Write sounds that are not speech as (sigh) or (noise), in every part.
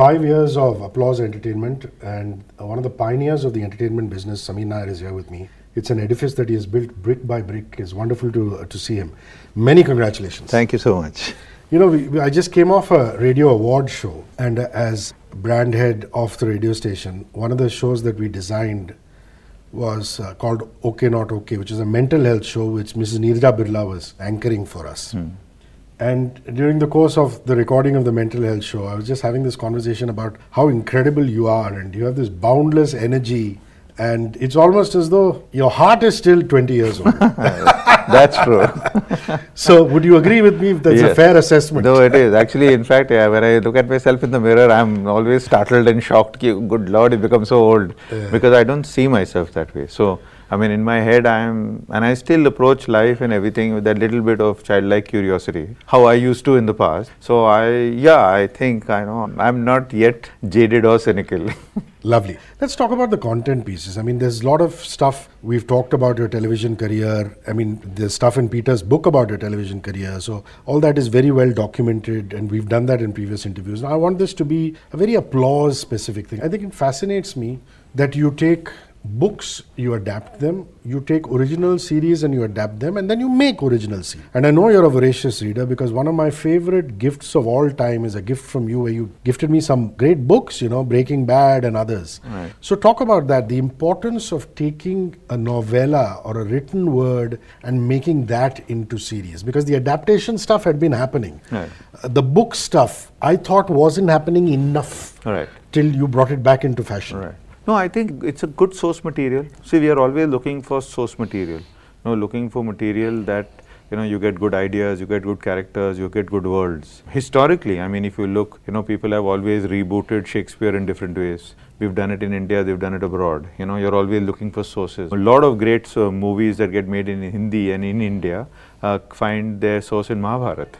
five years of Applause Entertainment, and one of the pioneers of the entertainment business, Sameer Nair, is here with me. It's an edifice that he has built brick by brick. It's wonderful to uh, to see him. Many congratulations. Thank you so much. You know, we, we- I just came off a radio award show, and uh, as brand head of the radio station, one of the shows that we designed was uh, called OK Not OK, which is a mental health show which Mrs. Neerja Birla was anchoring for us. And during the course of the recording of the mental health show, I was just having this conversation about how incredible you are, and you have this boundless energy. And it's almost as though your heart is still 20 years old. (laughs) That's true. so, would you agree with me if that's a fair assessment? No, it is. Actually, in fact, yeah, when I look at myself in the mirror, I'm always startled and shocked. Good Lord, it become so old. Because I don't see myself that way. So, I mean, in my head, I'm, and I still approach life and everything with that little bit of childlike curiosity, how I used to in the past. So, I, yeah, I think, I know, I'm not yet jaded or cynical. (laughs) Lovely. Let's talk about the content pieces. I mean, there's a lot of stuff we've talked about your television career. I mean, there's stuff in Peter's book about your television career. So, all that is very well documented, and we've done that in previous interviews. Now, I want this to be a very applause specific thing. I think it fascinates me that you take books, you adapt them, you take original series and you adapt them, and then you make original series. And I know you're a voracious reader because one of my favorite gifts of all time is a gift from you where you gifted me some great books, you know, Breaking Bad and others. Right. So, talk about that the importance of taking a novella or a written word and making that into series because the adaptation stuff had been happening. Right. Uh, the book stuff I thought wasn't happening enough Right. till you brought it back into fashion. No, I think it's a good source material. See, we are always looking for source material. No, looking for material that you know you get good ideas, you get good characters, you get good worlds. Historically, I mean, if you look, you know, people have always rebooted Shakespeare in different ways. We've done it in India, they've done it abroad. You know, you're always looking for sources. A lot of great uh, movies that get made in Hindi and in India uh, find their source in Mahabharata.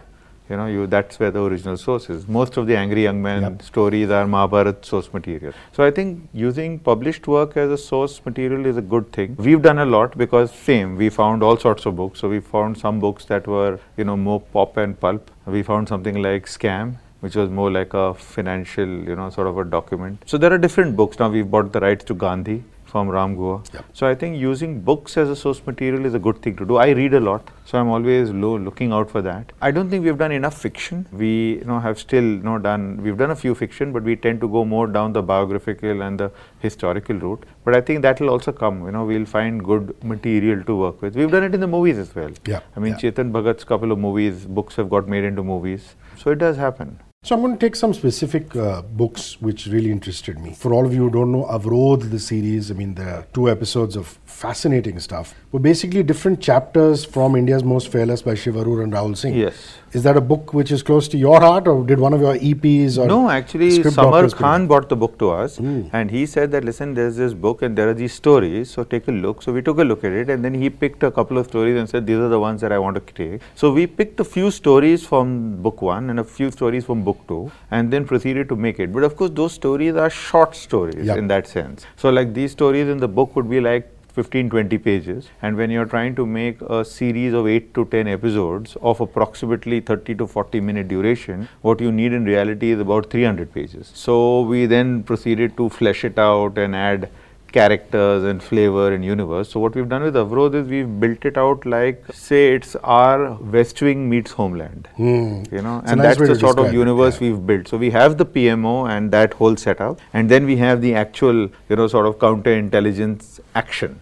You know, you, that's where the original source is. Most of the angry young men Yep. stories are Mahabharat source material. So I think using published work as a source material is a good thing. We've done a lot because same, we found all sorts of books. So we found some books that were, you know, more pop and pulp. We found something like Scam, which was more like a financial, you know, sort of a document. So there are different books. Now we've bought the rights to Gandhi from Ram Guha. Yep. So I think using books as a source material is a good thing to do. I read a lot, so I'm always low looking out for that. I don't think we've done enough fiction. We you know have still you know done we've done a few fiction, but we tend to go more down the biographical and the historical route. But I think that will also come. You know, we'll find good material to work with. We've done it in the movies as well. Yeah, I mean, yeah. Chetan Bhagat's couple of movies, books have got made into movies. So it does happen. So I'm going to take some specific uh, books which really interested me. For all of you who don't know, Avrodh, the series, I mean, are two episodes of fascinating stuff. Were basically different chapters from India's Most Fearless by Shiv Aroor and Rahul Singh. Yes. Is that a book which is close to your heart, or did one of your EPs or No, actually, Samar doctors put it? Khan brought the book to us, Hmm. and he said that listen, there's this book and there are these stories, so take a look. So we took a look at it, and then he picked a couple of stories and said these are the ones that I want to take. So we picked a few stories from book one and a few stories from book two, and then proceeded to make it. But of course, those stories are short stories Yep. in that sense. So like these stories in the book would be like 15 20 pages and when you're trying to make a series of 8 to 10 episodes of approximately 30 to 40 minute duration what you need in reality is about 300 pages. So we then proceeded to flesh it out and add characters and flavor and universe so what we've done with Avrodh is we've built it out like say it's our West Wing meets Homeland Hmm. you know It's and nice that's the sort of describe it, universe yeah. we've built so we have the pmo and that whole setup and then we have the actual you know sort of counterintelligence action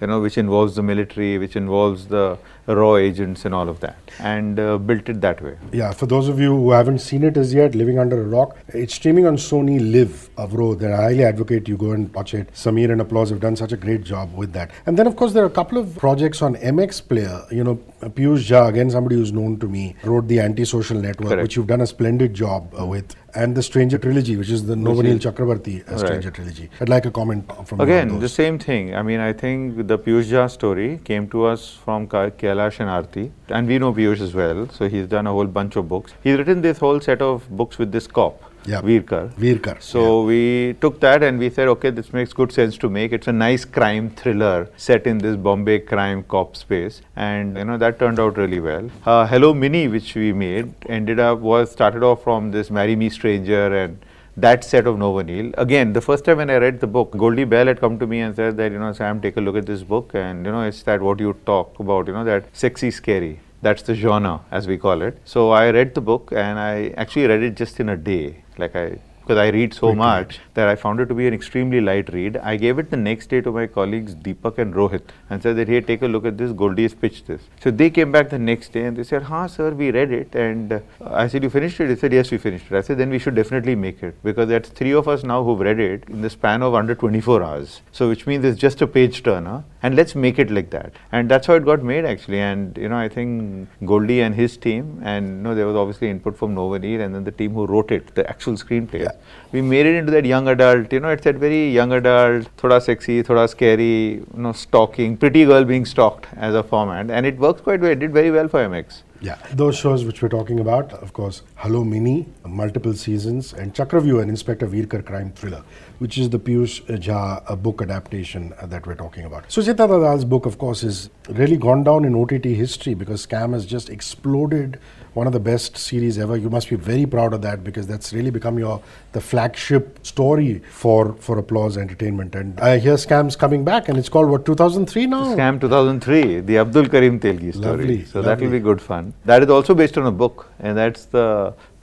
you know which involves the military which involves the raw agents and all of that and uh, built it that way Yeah, for those of you who haven't seen it as yet, Living Under a Rock, it's streaming on Sony Live Avrodh. And I highly advocate you go and watch it. Sameer and Applause have done such a great job with that. And then, of course, there are a couple of projects on MX Player. You know, Piyush Jha, again, somebody who's known to me, wrote The Antisocial Network, Correct. which you've done a splendid job uh, with. And the Stranger Trilogy, which is the Novoneel Chakraborty uh, Right. Stranger Trilogy. I'd like a comment from Again, the same thing. I mean, I think the Piyush story came to us from Kailash and Aarti, and we know Piyush as well. So he's done a whole bunch of books. He's written this whole set of books with this cop, Yeah. Virkar. Virkar. So we took that and we said, okay, this makes good sense to make. It's a nice crime thriller set in this Bombay crime cop space, and you know that turned out really well. Uh, Hello Mini, which we made, ended up was started off from this Marry Me Stranger and that set of Novoneel. Again, the first time when I read the book, Goldie Behl had come to me and said that, you know, Sam, take a look at this book and, you know, it's that what you talk about, you know, that sexy, scary. That's the genre, as we call it. So I read the book and I actually read it just in a day. Like I because I read so much that I found it to be an extremely light read. I gave it the next day to my colleagues Deepak and Rohit and said that, hey, take a look at this, Goldie has pitched this. So they came back the next day and they said, ha, sir, we read it. And uh, I said, you finished it? They said, yes, we finished it. I said, then we should definitely make it because that's three of us now who've read it in the span of under 24 hours. So which means it's just a page turner and let's make it like that. And that's how it got made actually. And, you know, I think Goldie and his team and, you know, there was obviously input from Novoneel and then the team who wrote it, the actual screenplay. Yeah. We made it into that young adult, you know, it's that very young adult, thoda sexy, thoda scary, you know, stalking, pretty girl being stalked as a format. And it works quite well. It did very well for MX. Yeah, those shows which we're talking about, of course, Hello Mini, multiple seasons, and Chakravyuh, an Inspector Virkar crime thriller, which is the Piyush Jha book adaptation uh, that we're talking about. Sucheta Dalal's book, of course, is really gone down in OTT history because Scam has just exploded One of the best series ever. You must be very proud of that because that's really become your the flagship story for for Applause Entertainment. And I hear Scam's coming back, and it's called what 2003 now. Scam 2003, the Abdul Karim Telgi story. Lovely, so that will lovely. be good fun. That is also based on a book, and that's the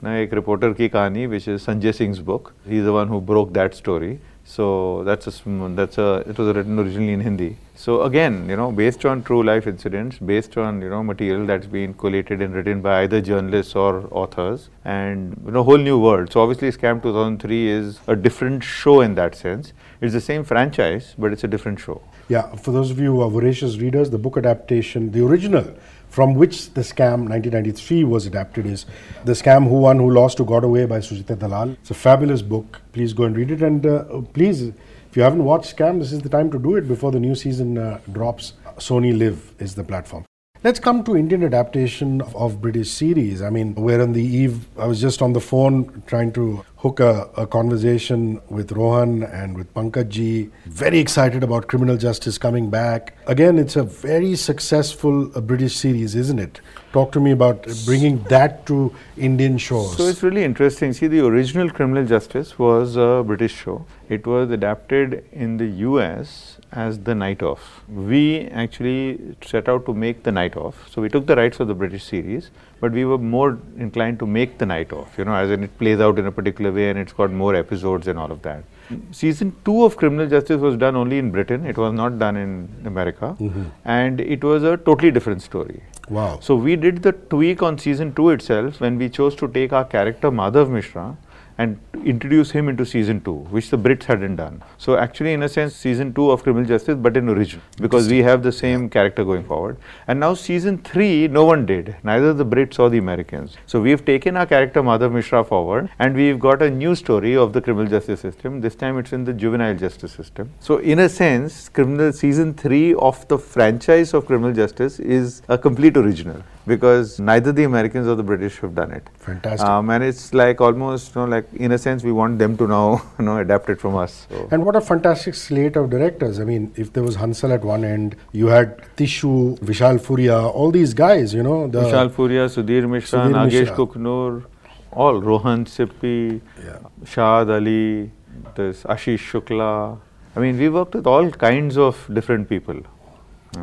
you know, एक reporter की कहानी, which is Sanjay Singh's book. He's the one who broke that story. so that's a that's a it was written originally in Hindi. So again, you know, based on true life incidents, based on you know material that's been collated and written by either journalists or authors, and you know, whole new world. So obviously, Scam 2003 is a different show in that sense. It's the same franchise, but it's a different show. Yeah, for those of you who are voracious readers, the book adaptation, the original from which the scam 1993 was adapted is The Scam Who Won, Who Lost, Who Got Away by Sucheta Dalal. It's a fabulous book. Please go and read it. And uh, please, if you haven't watched Scam, this is the time to do it before the new season uh, drops. Sony Live is the platform. Let's come to Indian adaptation of, British series. I mean, we're on the eve. I was just on the phone trying to hook a, a conversation with Rohan and with Pankaj ji. Very excited about Criminal Justice coming back. Again, it's a very successful uh, British series, isn't it? Talk to me about bringing that to Indian shores. So it's really interesting. See, the original Criminal Justice was a British show. It was adapted in the US as The Night Of. We actually set out to make The Night Of. So we took the rights of the British series, but we were more inclined to make The Night Of, you know, as in it plays out in a particular way and it's got more episodes and all of that. Season 2 of Criminal Justice was done only in Britain, it was not done in America, mm-hmm. and it was a totally different story. wow. So we did the tweak on season two itself when we chose to take our character Madhav Mishra and introduce him into season two, which the Brits hadn't done. So actually, in a sense, season two of Criminal Justice, but in original, because we have the same character going forward. And now season three, no one did, neither the Brits or the Americans. So we've taken our character Madhav Mishra forward, and we've got a new story of the criminal justice system. This time, it's in the juvenile justice system. So in a sense, criminal season three of the franchise of criminal justice is a complete original because neither the Americans or the British have done it. Fantastic. Um, and it's like almost, you know, like in a sense, we want them to now, (laughs) you know, adapt it from us. So. And what a fantastic slate of directors. I mean, if there was Hansal at one end, you had Tishu, Vishal Furia, all these guys, you know. The, Vishal Furia, Sudhir Mishra, Sudhir Nagesh Mishra. Kukunoor, all Rohan Sippy, Yeah. Shaad Ali, this Ashish Shukla. I mean, we worked with all kinds of different people.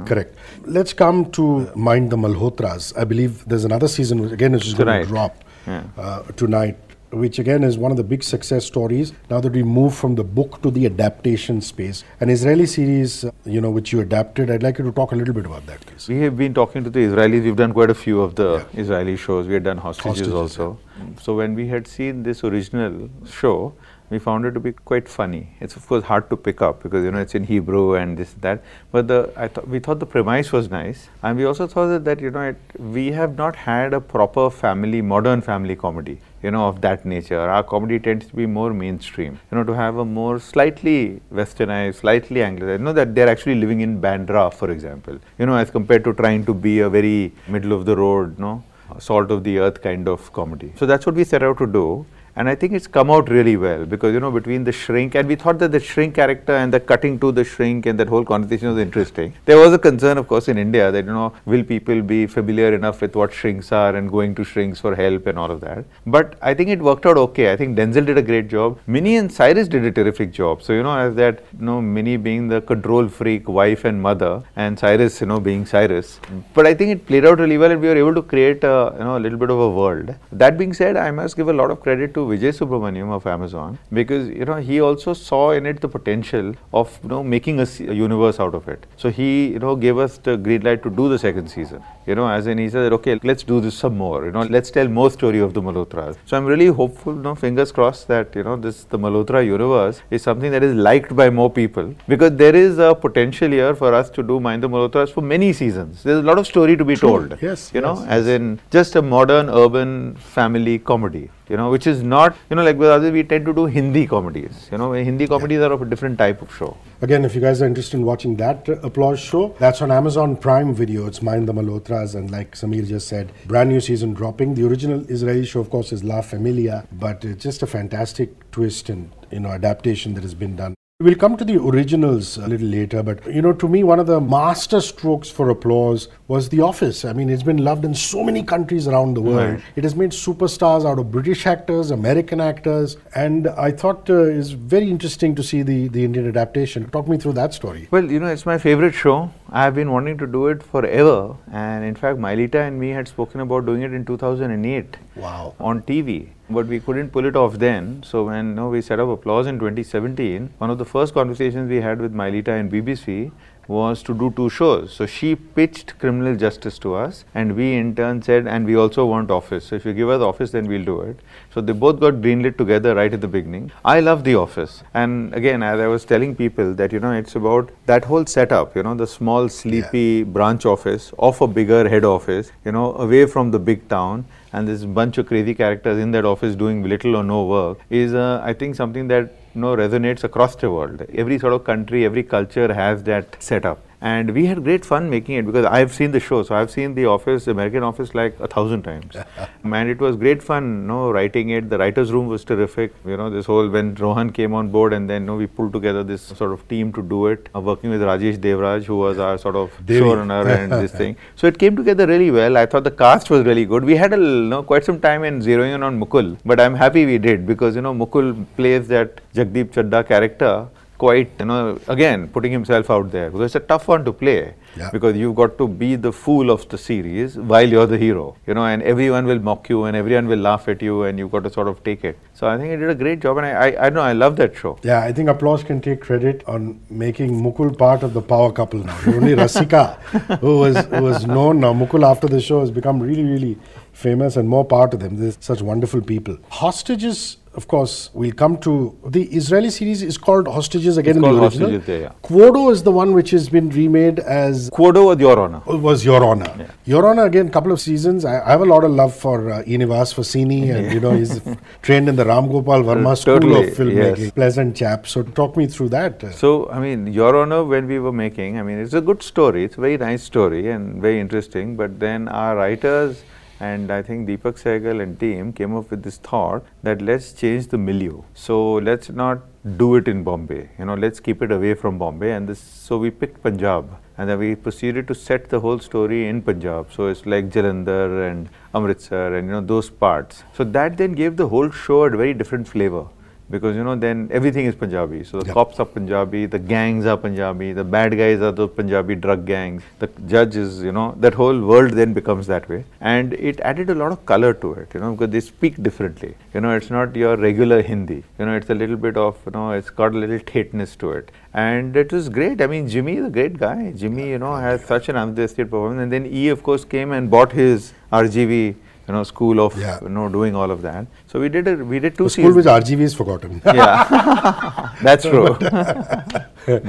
Correct. Let's come to Mind the Malhotras. I believe there's another season, again, which is going to drop Yeah. uh, tonight, which again is one of the big success stories. Now that we move from the book to the adaptation space, an Israeli series, uh, you know, which you adapted. I'd like you to talk a little bit about that, please. We have been talking to the Israelis. We've done quite a few of the Israeli shows. We had done hostages, Hostages, also. So when we had seen this original show, we found it to be quite funny. It's of course hard to pick up because you know it's in Hebrew and this that. But the I thought we thought the premise was nice, and we also thought that, that you know it, we have not had a proper family modern family comedy. You know of that nature. Our comedy tends to be more mainstream. You know to have a more slightly westernized, slightly anglicized. You know that they're actually living in Bandra, for example. You know as compared to trying to be a very middle of the road, no salt of the earth kind of comedy. So that's what we set out to do. And I think it's come out really well because, you know, between the shrink and we thought that the shrink character and the cutting to the shrink and that whole conversation was interesting. There was a concern, of course, in India that, you know, will people be familiar enough with what shrinks are and going to shrinks for help and all of that. But I think it worked out okay. I think Denzil did a great job. Mini and Cyrus did a terrific job. So, you know, as that, you know, Mini being the control freak wife and mother and Cyrus, you know, being Cyrus. But I think it played out really well and we were able to create a, you know, a little bit of a world. That being said, I must give a lot of credit to Vijay Subramaniam of Amazon because, you know, he also saw in it the potential of, you know, making a universe out of it. So he, you know, gave us the green light to do the second season. You know, as in he said, okay, let's do this some more. You know, let's tell more story of the Malhotras. So I'm really hopeful, you know, fingers crossed that, you know, this, the Malhotra universe is something that is liked by more people because there is a potential here for us to do Mind the Malhotras for many seasons. There's a lot of story to be told. Yes, You know, yes, as in just a modern urban family comedy. You know, which is not, you know, like with others, we tend to do Hindi comedies. You know, Hindi comedies are of a different type of show. Again, if you guys are interested in watching that uh, applause show, that's on Amazon Prime Video. It's Mind the Malhotras, and like Sameer just said, brand new season dropping. The original Israeli show, of course, is La Famiglia, but it's just a fantastic twist and you know adaptation that has been done. We'll come to the originals a little later, but you know, to me, one of the master strokes for applause was The Office. I mean, it's been loved in so many countries around the world. Right. It has made superstars out of British actors, American actors, and I thought uh, it's very interesting to see the, the Indian adaptation. Talk me through that story. Well, you know, it's my favorite show. I have been wanting to do it forever. And in fact, Myleeta and me had spoken about doing it in 2008 Wow. on TV. But we couldn't pull it off then. So when you know, we set up Applause in 2017, one of the first conversations we had with Myleeta and BBC was to do two shows. So she pitched criminal justice to us, and we in turn said, and we also want office. So if you give us office, then we'll do it. So they both got greenlit together right at the beginning. I love the office, and again, as I was telling people that you know it's about that whole setup. You know, the small, sleepy branch office of a bigger head office. You know, away from the big town and this bunch of crazy characters in that office doing little or no work is, uh, I think, something that know resonates across the world. Every sort of country, every culture has that setup. And we had great fun making it because I've seen the show. So I've seen the office, American office, like a thousand times. (laughs) and it was great fun, you know, writing it. The writer's room was terrific. You know, this whole, when Rohan came on board and then, you know, we pulled together this sort of team to do it, uh, working with Rajesh Devraj, who was our sort of Devi. showrunner (laughs) and this thing. So it came together really well. I thought the cast was really good. We had a, you know, quite some time in zeroing in on Mukul, but I'm happy we did because you know Mukul plays that Jagdeep Chadda character quite, you know, again putting himself out there because it's a tough one to play Yeah. because you've got to be the fool of the series while you're the hero, you know, and everyone will mock you and everyone will laugh at you and you've got to sort of take it. So I think he did a great job and I, I, I know I love that show. Yeah, I think Applause can take credit on making Mukul part of the power couple now. The only Rasika (laughs) who was who was known now. Mukul after the show has become really, really famous and more part of them. They're such wonderful people. Hostages, of course, we'll come to. The Israeli series is called Hostages again It's in the original. Hostages, yeah, yeah. Kvodo is the one which has been remade as Kvodo was Your Honor. was Your Honor. Your Honor again, couple of seasons. I, I have a lot of love for uh, Inivas Fassini, and you know he's (laughs) trained in the Ram Gopal Verma School Totally, of filmmaking. yes. Pleasant chap. So talk me through that. uh. So, I mean, Your Honor, when we were making, I mean, it's a good story. It's a very nice story and very interesting. But then our writers and I think Deepak Sehgal and team came up with this thought that let's change the milieu. So let's not do it in Bombay. You know, let's keep it away from Bombay. And this, so we picked Punjab. And then we proceeded to set the whole story in Punjab. So it's like Jalandhar and Amritsar and you know those parts. So that then gave the whole show a very different flavor because you know then everything is Punjabi. So the Yeah. cops are Punjabi, the gangs are Punjabi, the bad guys are the Punjabi drug gangs, the judge is you know that whole world then becomes that way, and it added a lot of color to it. You know because they speak differently. You know it's not your regular Hindi. You know it's a little bit of you know it's got a little tateness to it, and it was great. I mean Jimmy is a great guy. Jimmy you know has such an understated performance, and then E of course came and bought his RGV. You know, school of Yeah. you know doing all of that. So we did a we did two The school which RGV is forgotten. (laughs) yeah, (laughs) that's true. (laughs)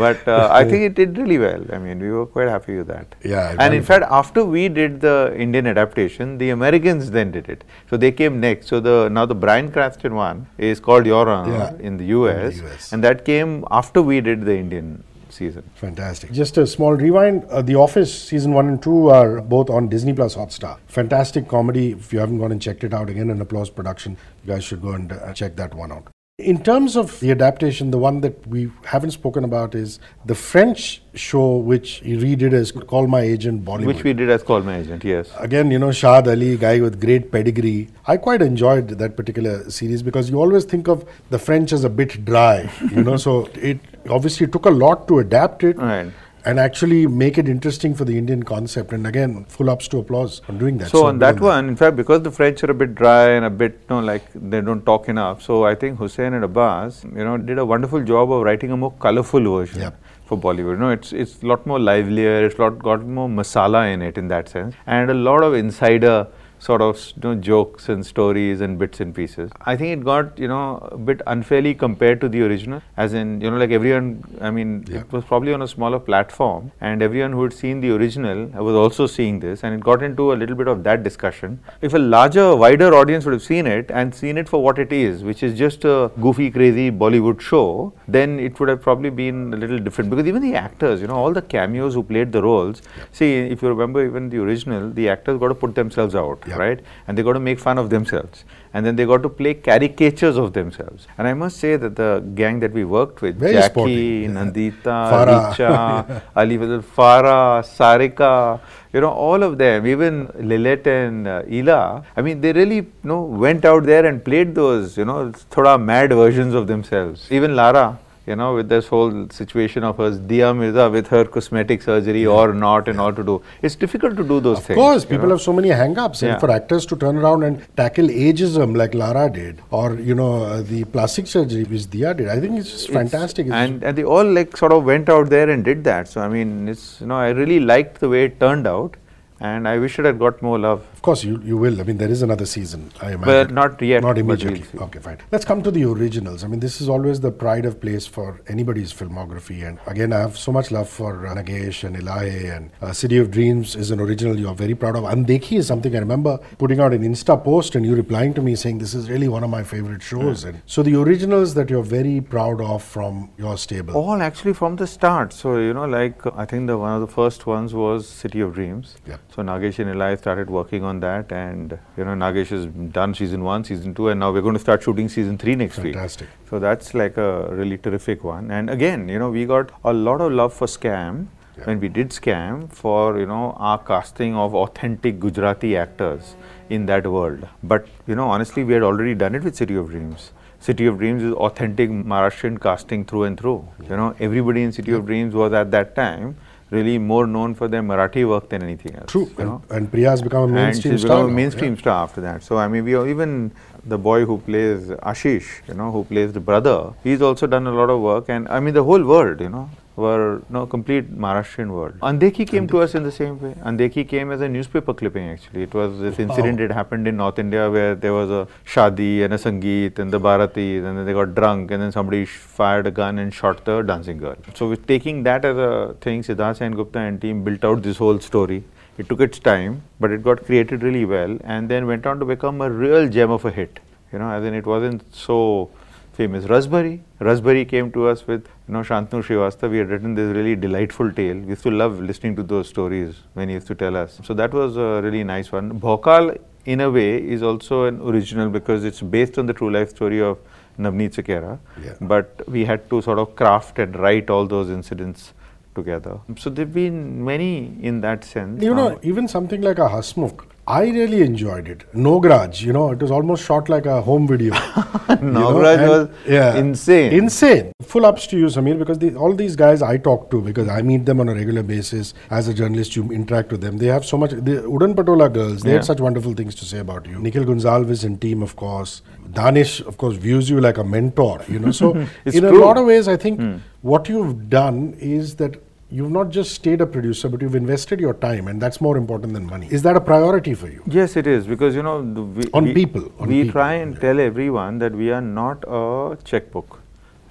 but uh, I think it did really well. I mean, we were quite happy with that. Yeah, And in fact, after we did the Indian adaptation, the Americans then did it. So they came next. So the now the Bryan Cranston one is called Your Honor Yeah, in the in the US. and that came after we did the Indian season. Fantastic. Just a small rewind. Uh, the Office season one and two are both on Disney Plus Hotstar. Fantastic comedy. If you haven't gone and checked it out, again, an applause production. You guys should go and uh, check that one out. In terms of the adaptation, the one that we haven't spoken about is the French show, which he redid as Call My Agent Bollywood. Which we did as Call My Agent, yes. Again, you know, Shaad Ali, guy with great pedigree. I quite enjoyed that particular series because you always think of the French as a bit dry, you know, (laughs) so it obviously it took a lot to adapt it. Right. And actually make it interesting for the Indian concept. And again, full ups to applause on doing that. So, on that one, in fact, because the French are a bit dry and a bit, you know, like they don't talk enough. So I think Hussein and Abbas, you know, did a wonderful job of writing a more colorful version. Yep. For Bollywood, you know, it's it's a lot more livelier. It's lot got more masala in it in that sense, and a lot of insider sort of you know, jokes and stories and bits and pieces. I think it got you know a bit unfairly compared to the original, as in you know like everyone. I mean, Yeah. it was probably on a smaller platform, and everyone who had seen the original was also seeing this, and it got into a little bit of that discussion. If a larger, wider audience would have seen it and seen it for what it is, which is just a goofy, crazy Bollywood show, then it would have probably been a little different. Because even the actors, you know, all the cameos who played the roles. See, if you remember, even the original, the actors got to put themselves out, Yeah. right? And they got to make fun of themselves. And then they got to play caricatures of themselves. And I must say that the gang that we worked with, Very Jackie, sporty. Nandita, (laughs) Farah. Richa, (laughs) Ali Farah, Sarika, you know, all of them, even Lillete and uh, Ela, I mean, they really, you know, went out there and played those, you know, thoda mad versions of themselves. Even Lara, you know, with this whole situation of hers, Dia Mirza with her cosmetic surgery or not and all to do. It's difficult to do those Of things. Of course, people know. have so many hang-ups, Yeah. and for actors to turn around and tackle ageism like Lara did, or you know uh, the plastic surgery which Dia did, I think it's just fantastic. It's And, and they all like sort of went out there and did that. So I mean, it's you know I really liked the way it turned out, and I wish it had got more love. Of course, you, you will. I mean, there is another season. I imagine. But not yet. Not but we'll immediately. okay, fine. Let's come to the originals. I mean, this is always the pride of place for anybody's filmography. And again, I have so much love for uh, Nagesh and Ilahe and uh, City of Dreams is an original you're very proud of. Undekhi is something I remember putting out an Insta post and you replying to me saying this is really one of my favorite shows. And so the originals that you're very proud of from your stable. All actually from the start. So you know, like I think the one of the first ones was City of Dreams. Yeah. So Nagesh and Eli started working on that, and you know Nagesh has done season one, season two, and now we're going to start shooting season three next week. Fantastic. So that's like a really terrific one. And again, you know, we got a lot of love for Scam Yeah. when we did Scam for you know our casting of authentic Gujarati actors in that world. But you know, honestly, we had already done it with City of Dreams. City of Dreams is authentic Maharashtrian casting through and through. You know, everybody in City of Dreams was at that time really more known for their Marathi work than anything else. True. And, know? and Priya has become a mainstream and she's star. become a mainstream yeah. star after that. So I mean, we are even the boy who plays Ashish, you know, who plays the brother. He's also done a lot of work, and I mean, the whole world, you know, were no complete Maharashtrian world. Undekhi came to us in the same way. Undekhi came as a newspaper clipping. Actually, it was this incident that happened in North India where there was a shadi and a sangeet and the bharati, and then they got drunk, and then somebody fired a gun and shot the dancing girl. So with taking that as a thing, Siddharth Sengupta and team built out this whole story. It took its time, but it got created really well, and then went on to become a real gem of a hit. You know, as in it wasn't so famous. Rasbhari, Rasbhari came to us with you know Shantanu Srivastava. We had written this really delightful tale. We used to love listening to those stories when he used to tell us. So that was a really nice one. Bhaukaal, in a way, is also an original because it's based on the true life story of Navneet Sekera. Yeah. But we had to sort of craft and write all those incidents together. So there've been many in that sense. You know, Um, even something like a Hasmukh, I really enjoyed it. No grudge, you know, it was almost shot like a home video. (laughs) you know, was insane. Insane. Full ups to you, Sameer, because the, all these guys I talk to, because I meet them on a regular basis as a journalist, you interact with them. They have so much. The Udan Patola girls, they Yeah. had such wonderful things to say about you. Nikhil Gonsalves and team, of course. Danish, of course, views you like a mentor, you know. So, (laughs) in a lot of ways, I think hmm. what you've done is that you've not just stayed a producer, but you've invested your time, and that's more important than money. Is that a priority for you? Yes, it is because you know the, we, On we- people, on we people, try and yeah. tell everyone that we are not a checkbook.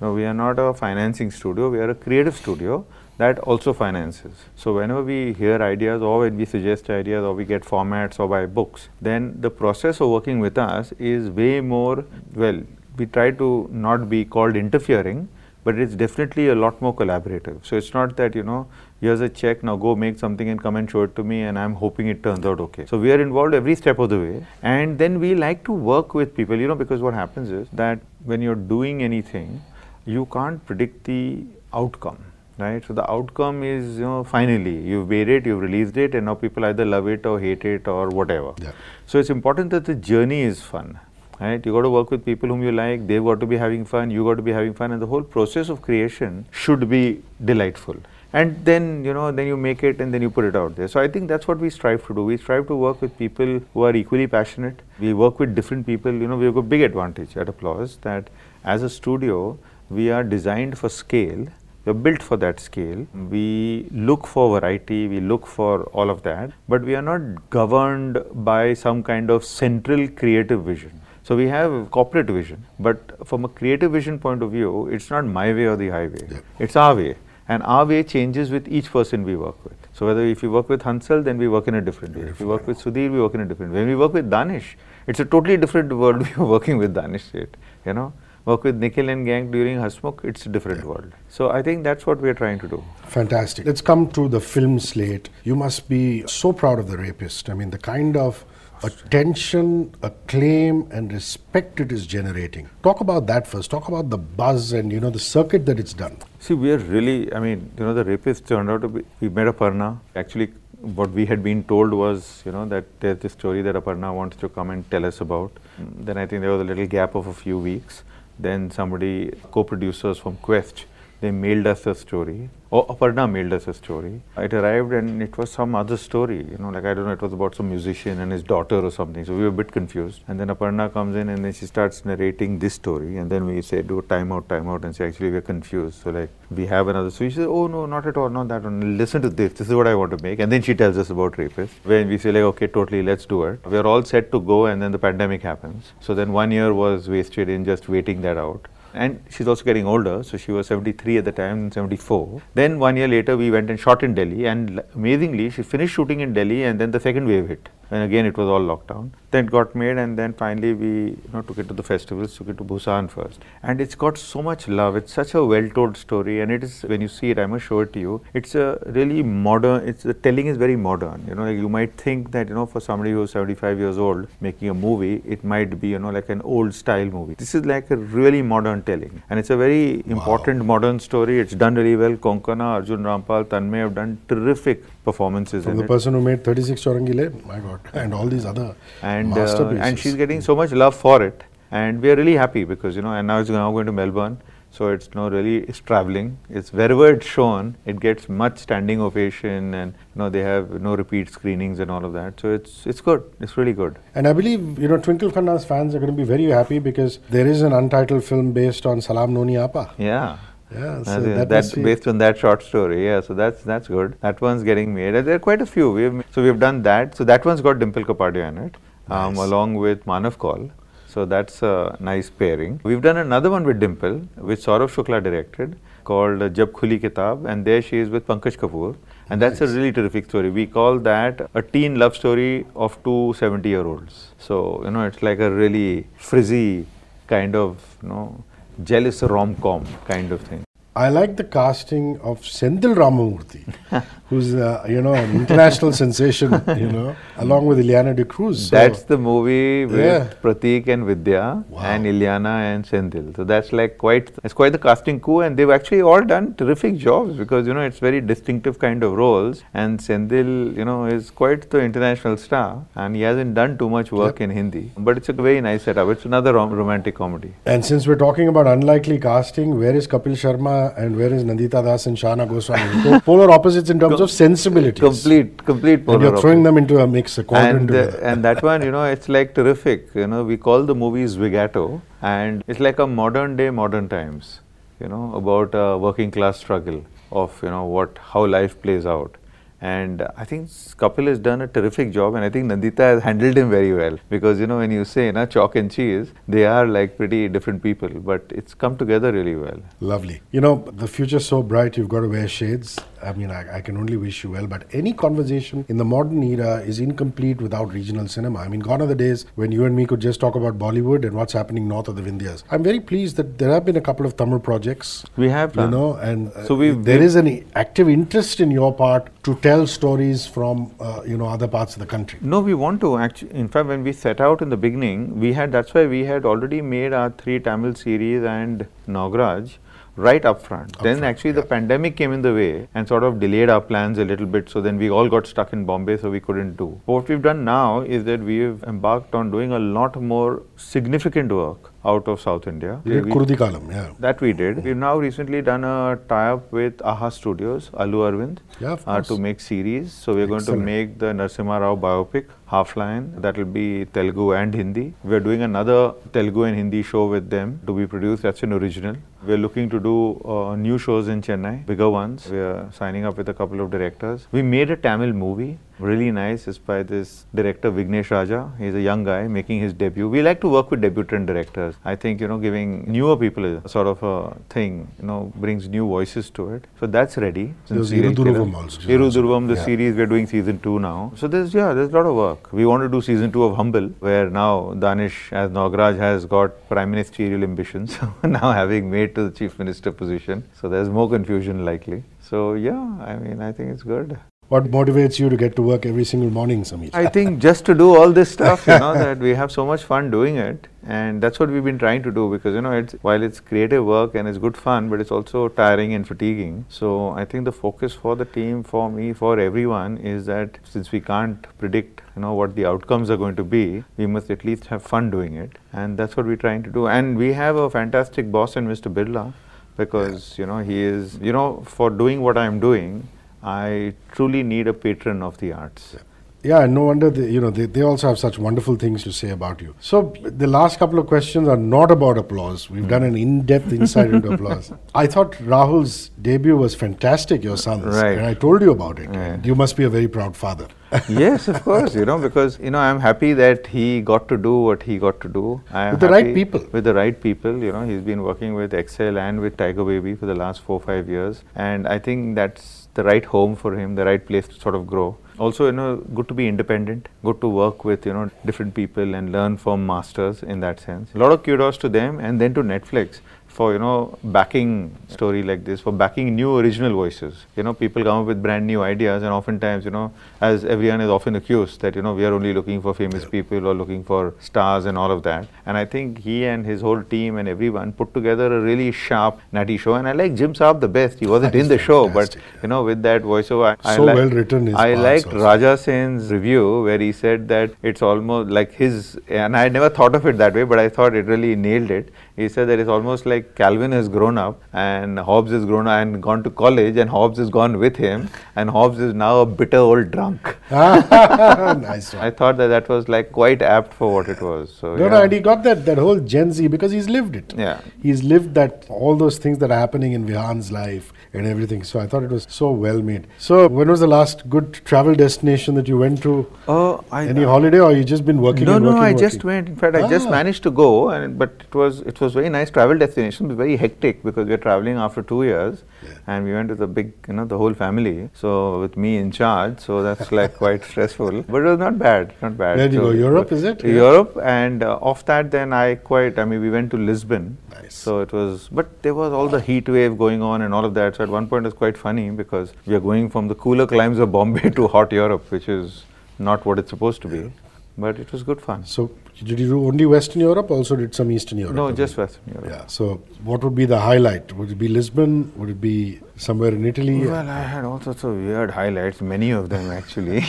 No, we are not a financing studio. We are a creative studio that also finances. So whenever we hear ideas or when we suggest ideas or we get formats or buy books, then the process of working with us is way more well. We try to not be called interfering. But it's definitely a lot more collaborative. So it's not that, you know, here's a check, now go make something and come and show it to me, and I'm hoping it turns out okay. So we are involved every step of the way, and then we like to work with people, you know, because what happens is that when you're doing anything, you can't predict the outcome right? So the outcome is, you know, finally you've made it, you've released it, and now people either love it or hate it or whatever. Yeah. So it's important that the journey is fun, right? You got to work with people whom you like. They've got to be having fun. You got to be having fun, and the whole process of creation should be delightful. And then you know, then you make it, and then you put it out there. So I think that's what we strive to do. We strive to work with people who are equally passionate. We work with different people. You know, we have a big advantage at Applause that as a studio, we are designed for scale we're built for that scale. We look for variety, we look for all of that, but we are not governed by some kind of central creative vision. So we have corporate vision, but from a creative vision point of view, it's not my way or the highway. Yeah. It's our way. And our way changes with each person we work with. So whether if you work with Hansal, then we work in a different way. If you work with Sudhir, we work in a different way. When we work with Danish, it's a totally different world (laughs) we are working with Danish it, you know work with Nikhil and gang during Hasmukh, it's a different yeah. world. So I think that's what we're trying to do. Fantastic. Let's come to the film slate. You must be so proud of The Rapist. I mean, the kind of attention, acclaim, and respect it is generating. Talk about that first. Talk about the buzz and you know the circuit that it's done. See, we are really. I mean, you know, the rapist turned out to be. We met Aparna. Actually, what we had been told was, you know, that there's this story that Aparna wants to come and tell us about. Then I think there was a little gap of a few weeks. Then somebody, co-producers from Quest, they mailed us a story or Aparna mailed us a story. It arrived and it was some other story, you know, like I don't know, it was about some musician and his daughter or something. So we were a bit confused. And then Aparna comes in and then she starts narrating this story. And then we say, do time out, time out. And say, actually, we're confused. So, like, we have another. So she says, oh, no, not at all, not that one. Listen to this. This is what I want to make. And then she tells us about rapists. When we say, like, okay, totally, let's do it. We're all set to go. And then the pandemic happens. So then one year was wasted in just waiting that out and she's also getting older. So she was 73 at the time, 74. Then one year later, we went and shot in Delhi, and amazingly, she finished shooting in Delhi, and then the second wave hit and again it was all lockdown. Then it got made, and then finally we you know took it to the festivals, took it to Busan first, and it's got so much love. It's such a well-told story, and it is when you see it, I must show it to you. It's a really modern. It's the telling is very modern. You know, like you might think that you know for somebody who's 75 years old making a movie, it might be you know like an old style movie. This is like a really modern telling, and it's a very important wow. modern story. It's done really well. Konkona, Arjun Rampal, Tanmay have done terrific performances From the it. person who made 36 Chowringhee Lane, my God, (laughs) and all these other and, uh, masterpieces. and she's getting so much love for it. And we are really happy because, you know, and now it's now going to Melbourne. So it's know, really it's traveling. It's wherever it's shown, it gets much standing ovation, and you know they have no repeat screenings and all of that. So it's it's good. It's really good. And I believe you know Twinkle Khanna's fans are going to be very happy because there is an untitled film based on Salaam Noni Appa. Yeah. Yeah, so that that's based on that short story. Yeah, so that's that's good. That one's getting made. There are quite a few. We've so we've done that. So that one's got Dimple Kapadia in it, um, nice. along with Manav Kaul. So that's a nice pairing. We've done another one with Dimple, which Saurabh Shukla directed, called Jab Khuli Kitab, and there she is with Pankaj Kapur. And that's nice. a really terrific story. We call that a teen love story of two 70 year olds. So, you know, it's like a really frizzy kind of, you know, jealous rom-com kind of thing. I like the casting of Senthil Ramamurthy, (laughs) who's uh, you know an international (laughs) sensation, you know, along with Ileana D'Cruz. So that's the movie with yeah. Pratik and Vidya wow. and Ileana and Senthil. So that's like quite it's quite the casting coup, and they've actually all done terrific jobs because you know it's very distinctive kind of roles, and Senthil you know is quite the international star, and he hasn't done too much work yep. in Hindi, but it's a very nice setup. It's another rom- romantic comedy. And since we're talking about unlikely casting, where is Kapil Sharma? and where is Nandita Das and Shahana Goswami? polar opposites in terms Com- of sensibility. Complete, complete polar And you're throwing them into a mix, a quadrant. And, uh, and that one, you know, it's like terrific. You know, we call the movies Zwigato, and it's like a modern day, modern times. You know, about a working class struggle of you know what how life plays out. And I think Kapil has done a terrific job, and I think Nandita has handled him very well. Because you know, when you say na chalk and cheese, they are like pretty different people, but it's come together really well. Lovely. You know, the future's so bright. You've got to wear shades. I mean, I, I can only wish you well. But any conversation in the modern era is incomplete without regional cinema. I mean, gone are the days when you and me could just talk about Bollywood and what's happening north of the Vindhyas. I'm very pleased that there have been a couple of Tamil projects. We have You know, and uh, So we've- there we've- is an active interest in your part to tell stories from uh, you know other parts of the country. No, we want to actually. In fact, when we set out in the beginning, we had that's why we had already made our three Tamil series and Nograj right up front. then front, actually the pandemic came in the way and sort of delayed our plans a little bit. So then we all got stuck in Bombay, so we couldn't do. What we've done now is that we've embarked on doing a lot more significant work out of South India. Did We- Kuruthi Kalam, yeah. that we did. We've now recently done a tie-up with AHA Studios, Allu Aravind, Yeah, uh, to make series. So we're going Excellent. to make the Narsimha Rao biopic, Half Lion. That will be Telugu and Hindi. We're doing another Telugu and Hindi show with them to be produced. That's an original. We're looking to do uh, new shows in Chennai, bigger ones. We're signing up with a couple of directors. We made a Tamil movie. Really nice. It's by this director Vignesh Raja. He's a young guy making his debut. We like to work with debutant directors. I think you know giving newer people a sort of a thing. You know brings new voices to it. So that's ready. There was Serial Killer. Iru Dhuruvam also, which is Iru also- Durvam, the yeah. series, we're doing season two now. So there's yeah, there's a lot of work. We want to do season two of Humble, where now Danish as Nograj has got prime ministerial ambitions. (laughs) now having made to the chief minister position, so there's more confusion likely. So yeah, I mean, I think it's good. What motivates you to get to work every single morning, Sameer? I think (laughs) just to do all this stuff, you know, that we have so much fun doing it, and that's what we've been trying to do because you know, it's while it's creative work and it's good fun, but it's also tiring and fatiguing. So I think the focus for the team, for me, for everyone, is that since we can't predict, you know, what the outcomes are going to be, we must at least have fun doing it, and that's what we're trying to do. And we have a fantastic boss in Mr. Birla because you know he is you know for doing what I'm doing. I truly need a patron of the arts. Yeah, and no wonder they, you know they, they also have such wonderful things to say about you. So the last couple of questions are not about applause. We've hmm. done an in-depth insight into applause. (laughs) I thought Rahul's debut was fantastic, your son's, Right. and I told you about it. Right. You must be a very proud father. (laughs) yes, of course, you know, because, you know, I'm happy that he got to do what he got to do. I'm With the right people. With the right people, you know, he's been working with Excel and with Tiger Baby for the last four, five years. And I think that's the right home for him, the right place to sort of grow. Also, you know, good to be independent, good to work with, you know, different people and learn from masters in that sense. A lot of kudos to them and then to Netflix for you know backing story like this for backing new original voices. You know people come up with brand new ideas and oftentimes you know as everyone is often accused that you know we are only looking for famous people or looking for stars and all of that. And i think he and his whole team and everyone put together a really sharp natty show. And i like Jim Sarbh the best. He wasn't in the show but you know with that voiceover I, I So like- well written his i liked also. raja sen's review where he said that it's almost like his and i never thought of it that way but i thought it really nailed it. He said that it's almost like Calvin has grown up and Hobbes has grown up and gone to college and Hobbes has gone with him and Hobbes is now a bitter old drunk. (laughs) nice one. I thought that that was like quite apt for what it was. So No, yeah. no, and he got that, that whole Gen Z because he's lived it. Yeah. He's lived that, all those things that are happening in Vihan's life and everything. So I thought it was so well made. So when was the last good travel destination that you went to? Oh, I Any holiday or you just been working no, and no, working, I working? just went. In fact, I just Ah. managed to go, and but it was it was very nice travel destination. It was very hectic because we are traveling after two years, and we went with a big, you know, the whole family. So with me in charge, so that's like (laughs) quite stressful. But it was not bad, not bad. Where did you go? Europe, is it? Yeah. Europe, and uh, off that, then I quite. I mean, we went to Lisbon. Nice. So it was, but there was all the heat wave going on and all of that. So at one point, it was quite funny because we are going from the cooler climes of Bombay (laughs) to hot Europe, which is not what it's supposed to be. But it was good fun. So did you do only Western Europe? Also did some Eastern Europe? No, just? Western Europe. Yeah. So what would be the highlight? Would it be Lisbon? Would it be somewhere in Italy? Well, I had all sorts of weird highlights, many of them actually.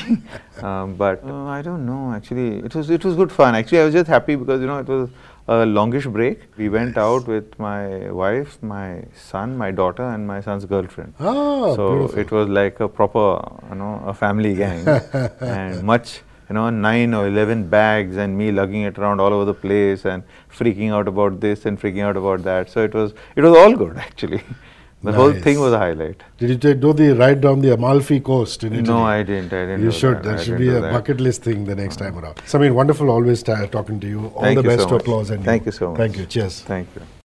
um, (laughs) (laughs) but uh, I don't know. Actually, it was it was good fun. Actually, I was just happy because you know it was a longish break. We went out with my wife, my son, my daughter, and my son's girlfriend. Ah, so beautiful. it was like a proper, you know, a family gang, (laughs) and much. You know, nine or eleven bags, and me lugging it around all over the place, and freaking out about this and freaking out about that. So it was, it was all good (laughs) actually. The whole thing was a highlight. Did you take, do the ride down the Amalfi coast in Italy? No, I didn't. I didn't. You should. That, That, should be a that. bucket list thing the next time mm-hmm. around. Sameer, wonderful always ta- talking to you. All Thank the you best so to applause and Thank you so much. Thank you. Cheers. Thank you.